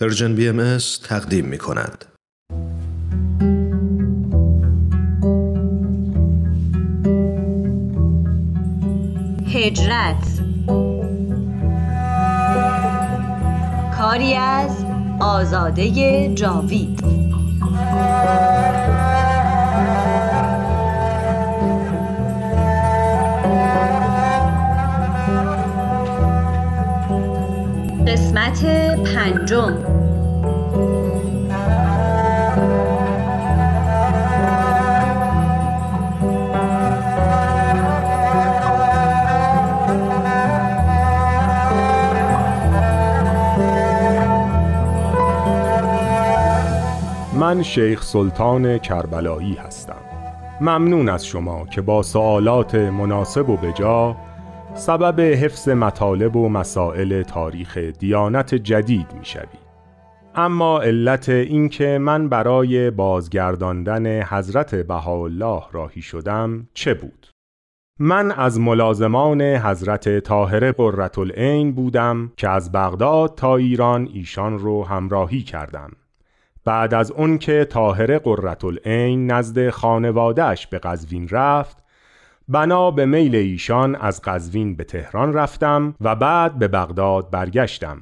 پرژن بی ام تقدیم می کند. هجرت. کاری از آزاده جاوید. قسمت پنجم. من شیخ سلطان کربلایی هستم ممنون از شما که با سوالات مناسب و بجا سبب حفظ مطالب و مسائل تاریخ دیانت جدید می شوید. اما علت اینکه من برای بازگرداندن حضرت بهاءالله راهی شدم چه بود؟ من از ملازمان حضرت طاهره قرة بودم که از بغداد تا ایران ایشان رو همراهی کردم بعد از اون که طاهره قرةالعین نزد خانوادهش به قزوین رفت بنا به میل ایشان از قزوین به تهران رفتم و بعد به بغداد برگشتم.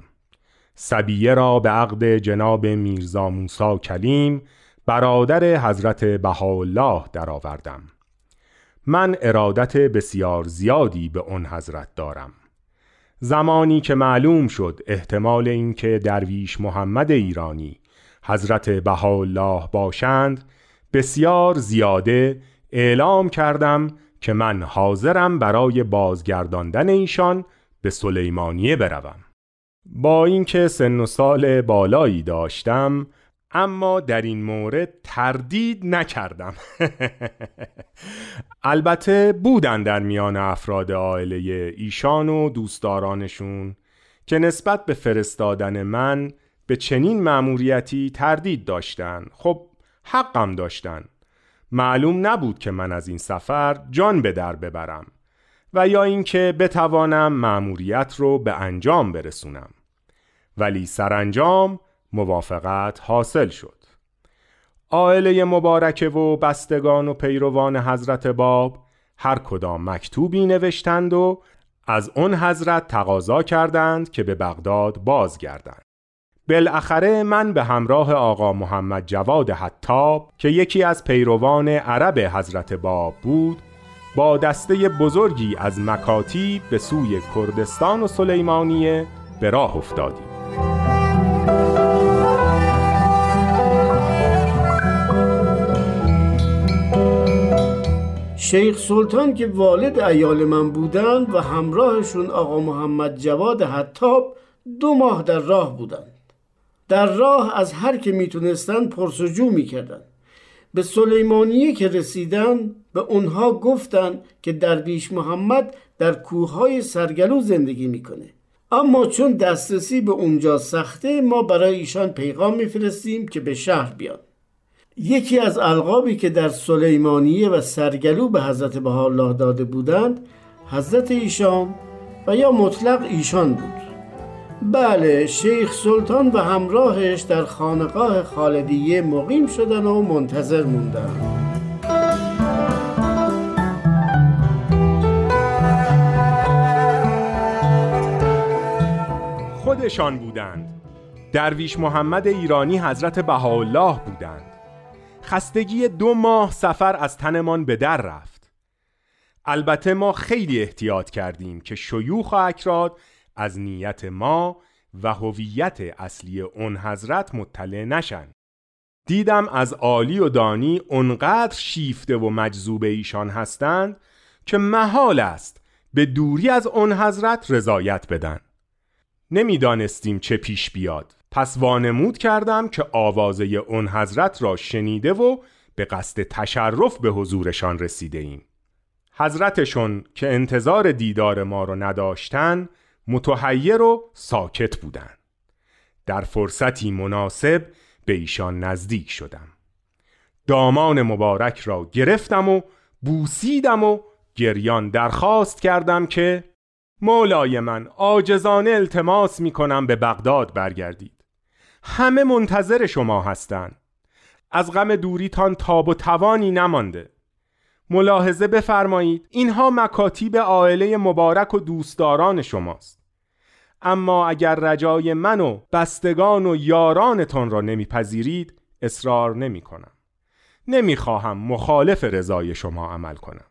سبیه را به عقد جناب میرزا موسا کلیم برادر حضرت بهاءالله درآوردم. من ارادت بسیار زیادی به اون حضرت دارم. زمانی که معلوم شد احتمال اینکه درویش محمد ایرانی حضرت بهاءالله باشند بسیار زیاده اعلام کردم که من حاضرم برای بازگرداندن ایشان به سلیمانیه بروم. با اینکه سن و سال بالایی داشتم اما در این مورد تردید نکردم. البته بودن در میان افراد عائله ایشان و دوستدارانشون که نسبت به فرستادن من به چنین مأموریتی تردید داشتن. خب حقم داشتن. معلوم نبود که من از این سفر جان به در ببرم و یا اینکه بتوانم مأموریت رو به انجام برسونم. ولی سرانجام موافقت حاصل شد. عائله مبارکه و بستگان و پیروان حضرت باب هر کدام مکتوبی نوشتند و از اون حضرت تقاضا کردند که به بغداد بازگردند. بالاخره من به همراه آقا محمد جواد حتاب که یکی از پیروان عرب حضرت باب بود با دسته بزرگی از مکاتی به سوی کردستان و سلیمانیه به راه افتادیم. شیخ سلطان که والد ایال من بودند و همراهشون آقا محمد جواد حتاب دو ماه در راه بودند. در راه از هر که می‌تونستن پرسجو می‌کردن. به سلیمانیه که رسیدن به اونها گفتن که درویش محمد در کوههای سرگلو زندگی می‌کنه. اما چون دسترسی به اونجا سخته ما برای ایشان پیغام میفرستیم که به شهر بیان. یکی از القابی که در سلیمانیه و سرگلو به حضرت بهاءالله داده بودند حضرت ایشان و یا مطلق ایشان بود. بله شیخ سلطان و همراهش در خانقاه خالدیه مقیم شدن و منتظر موندن. خودشان بودند. درویش محمد ایرانی حضرت بهاءالله بودند. خستگی دو ماه سفر از تنمان به در رفت. البته ما خیلی احتیاط کردیم که شیوخ و اکراد از نیت ما و هویت اصلی اون حضرت مطلع نشن. دیدم از عالی و دانی اونقدر شیفته و مجذوب ایشان هستند که محال است به دوری از اون حضرت رضایت بدن. نمی‌دانستیم چه پیش بیاد. پس وانمود کردم که آوازه اون حضرت را شنیده و به قصد تشرف به حضورشان رسیده ایم حضرتشون که انتظار دیدار ما رو نداشتن متحیر و ساکت بودند. در فرصتی مناسب به ایشان نزدیک شدم. دامان مبارک را گرفتم و بوسیدم و گریان درخواست کردم که مولای من آجزانه التماس می کنم به بغداد برگردید. همه منتظر شما هستند. از غم دوریتان تاب و توانی نمانده. ملاحظه بفرمایید اینها مکاتیب عائله مبارک و دوستداران شماست. اما اگر رجای من و بستگان و یارانتان را نمیپذیرید اصرار نمی کنم نمی‌خواهم مخالف رضای شما عمل کنم.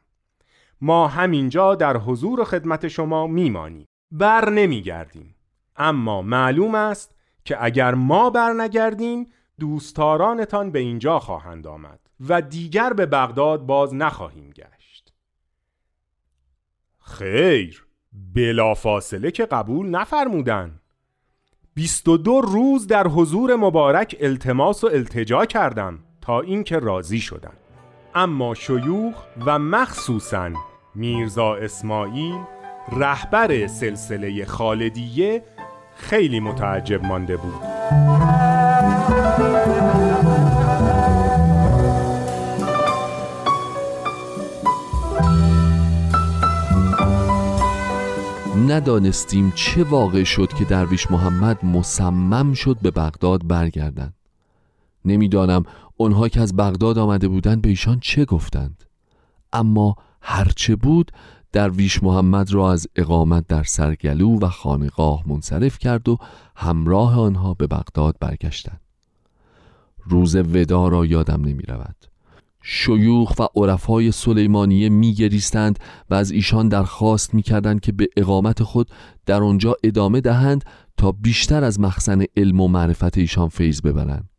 ما همینجا در حضور و خدمت شما میمانیم. بر نمیگردیم. اما معلوم است که اگر ما برنگردیم دوستارانتان به اینجا خواهند آمد و دیگر به بغداد باز نخواهیم گشت. خیر. بلافاصله که قبول نفرمودن. بیست و دو روز در حضور مبارک التماس و التجا کردم تا اینکه راضی شدن. اما شیوخ و مخصوصا میرزا اسماعیل رهبر سلسله خالدیه خیلی متعجب مانده بود. ندانستیم چه واقع شد که درویش محمد مصمم شد به بغداد برگردند. نمی‌دانم آنها که از بغداد آمده بودند به ایشان چه گفتند. اما هرچه بود درویش محمد را از اقامت در سرگلو و خانقاه منصرف کرد و همراه آنها به بغداد برگشتند. روز ودا را یادم نمی رود شیوخ و عرفای سلیمانیه می گریستند و از ایشان درخواست می کردند که به اقامت خود در آنجا ادامه دهند تا بیشتر از مخزن علم و معرفت ایشان فیض ببرند.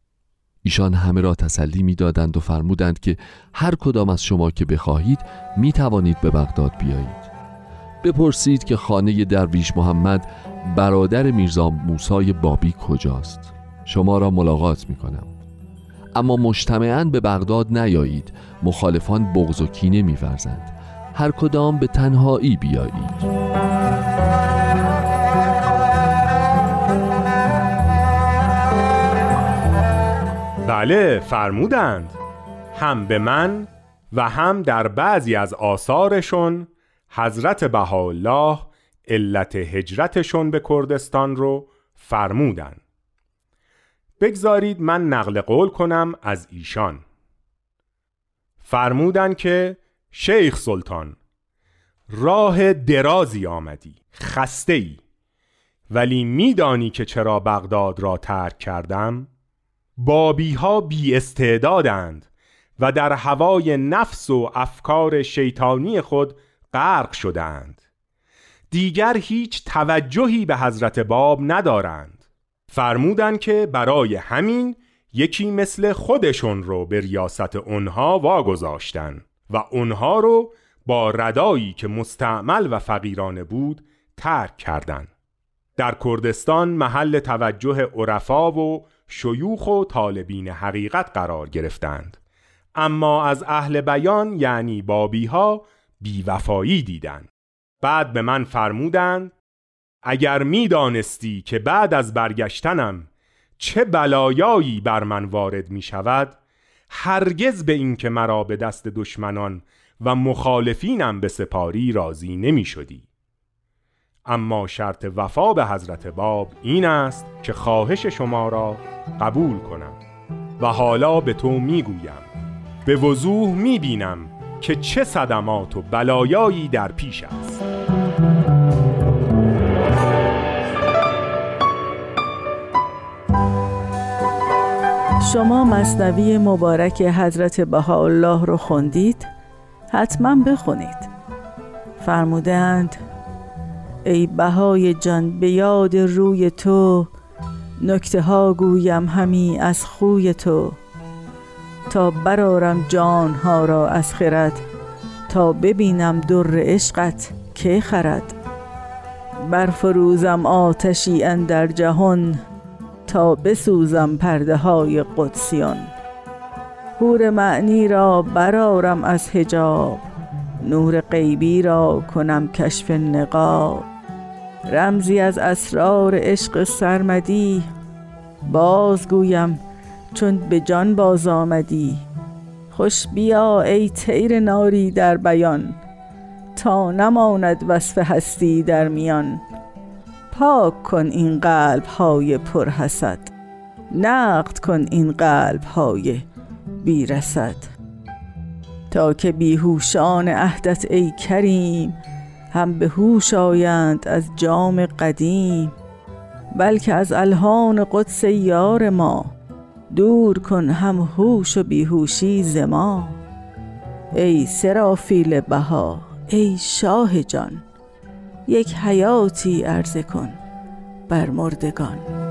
ایشان همه را تسلی می‌دادند و فرمودند که هر کدام از شما که بخواهید می توانید به بغداد بیایید. بپرسید که خانه درویش محمد برادر میرزا موسای بابی کجاست. شما را ملاقات می کنم اما مجتمعاً به بغداد نیایید. مخالفان بغض و کینه میورزند. هر کدام به تنهایی بیایید. بله فرمودند. هم به من و هم در بعضی از آثارشون حضرت بهاءالله علت هجرتشون به کردستان رو فرمودن بگذارید من نقل قول کنم از ایشان. فرمودن که شیخ سلطان راه درازی آمدی خسته ای ولی میدانی که چرا بغداد را ترک کردم؟ بابی ها بی استعدادند و در هوای نفس و افکار شیطانی خود غرق شدند دیگر هیچ توجهی به حضرت باب ندارند. فرمودند که برای همین یکی مثل خودشون رو به ریاست اونها واگذاشتن و اونها رو با ردایی که مستعمل و فقیرانه بود ترک کردند. در کردستان محل توجه عرفا و شیوخ و طالبین حقیقت قرار گرفتند اما از اهل بیان یعنی بابی ها بیوفایی دیدند بعد به من فرمودند اگر می‌دانستی که بعد از برگشتنم چه بلایایی بر من وارد می شود هرگز به اینکه مرا به دست دشمنان و مخالفینم به سپاری راضی نمی شدی اما شرط وفا به حضرت باب این است که خواهش شما را قبول کنم و حالا به تو می‌گویم. به وضوح می‌بینم که چه صدمات و بلایایی در پیش است. شما مصنوی مبارک حضرت بهاءالله رو خوندید؟ حتما بخونید. فرمودند ای بهای جان به یاد روی تو نکته ها گویم همی از خوی تو. تا برارم جان ها را از خرد تا ببینم در عشقت که خرد. برفروزم آتشی اندر جهان تا بسوزم پرده های قدسیان. هور معنی را برارم از حجاب. نور غیبی را کنم کشف نقاب. رمزی از اسرار عشق سرمدی بازگویم چون به جان باز آمدی خوش بیا ای تیر ناری در بیان. تا نماند وصف هستی در میان. پاک کن این قلب های پرحسد. نقد کن این قلب های بی رسد تا که بیهوشان عهدت ای کریم هم به هوش آیند از جام قدیم بلکه از الهان قدس یار ما دور کن هم هوش و بیهوشی ز ما. ای سرافیل بها ای شاه جان یک حیاتی عرضه کن بر مردگان.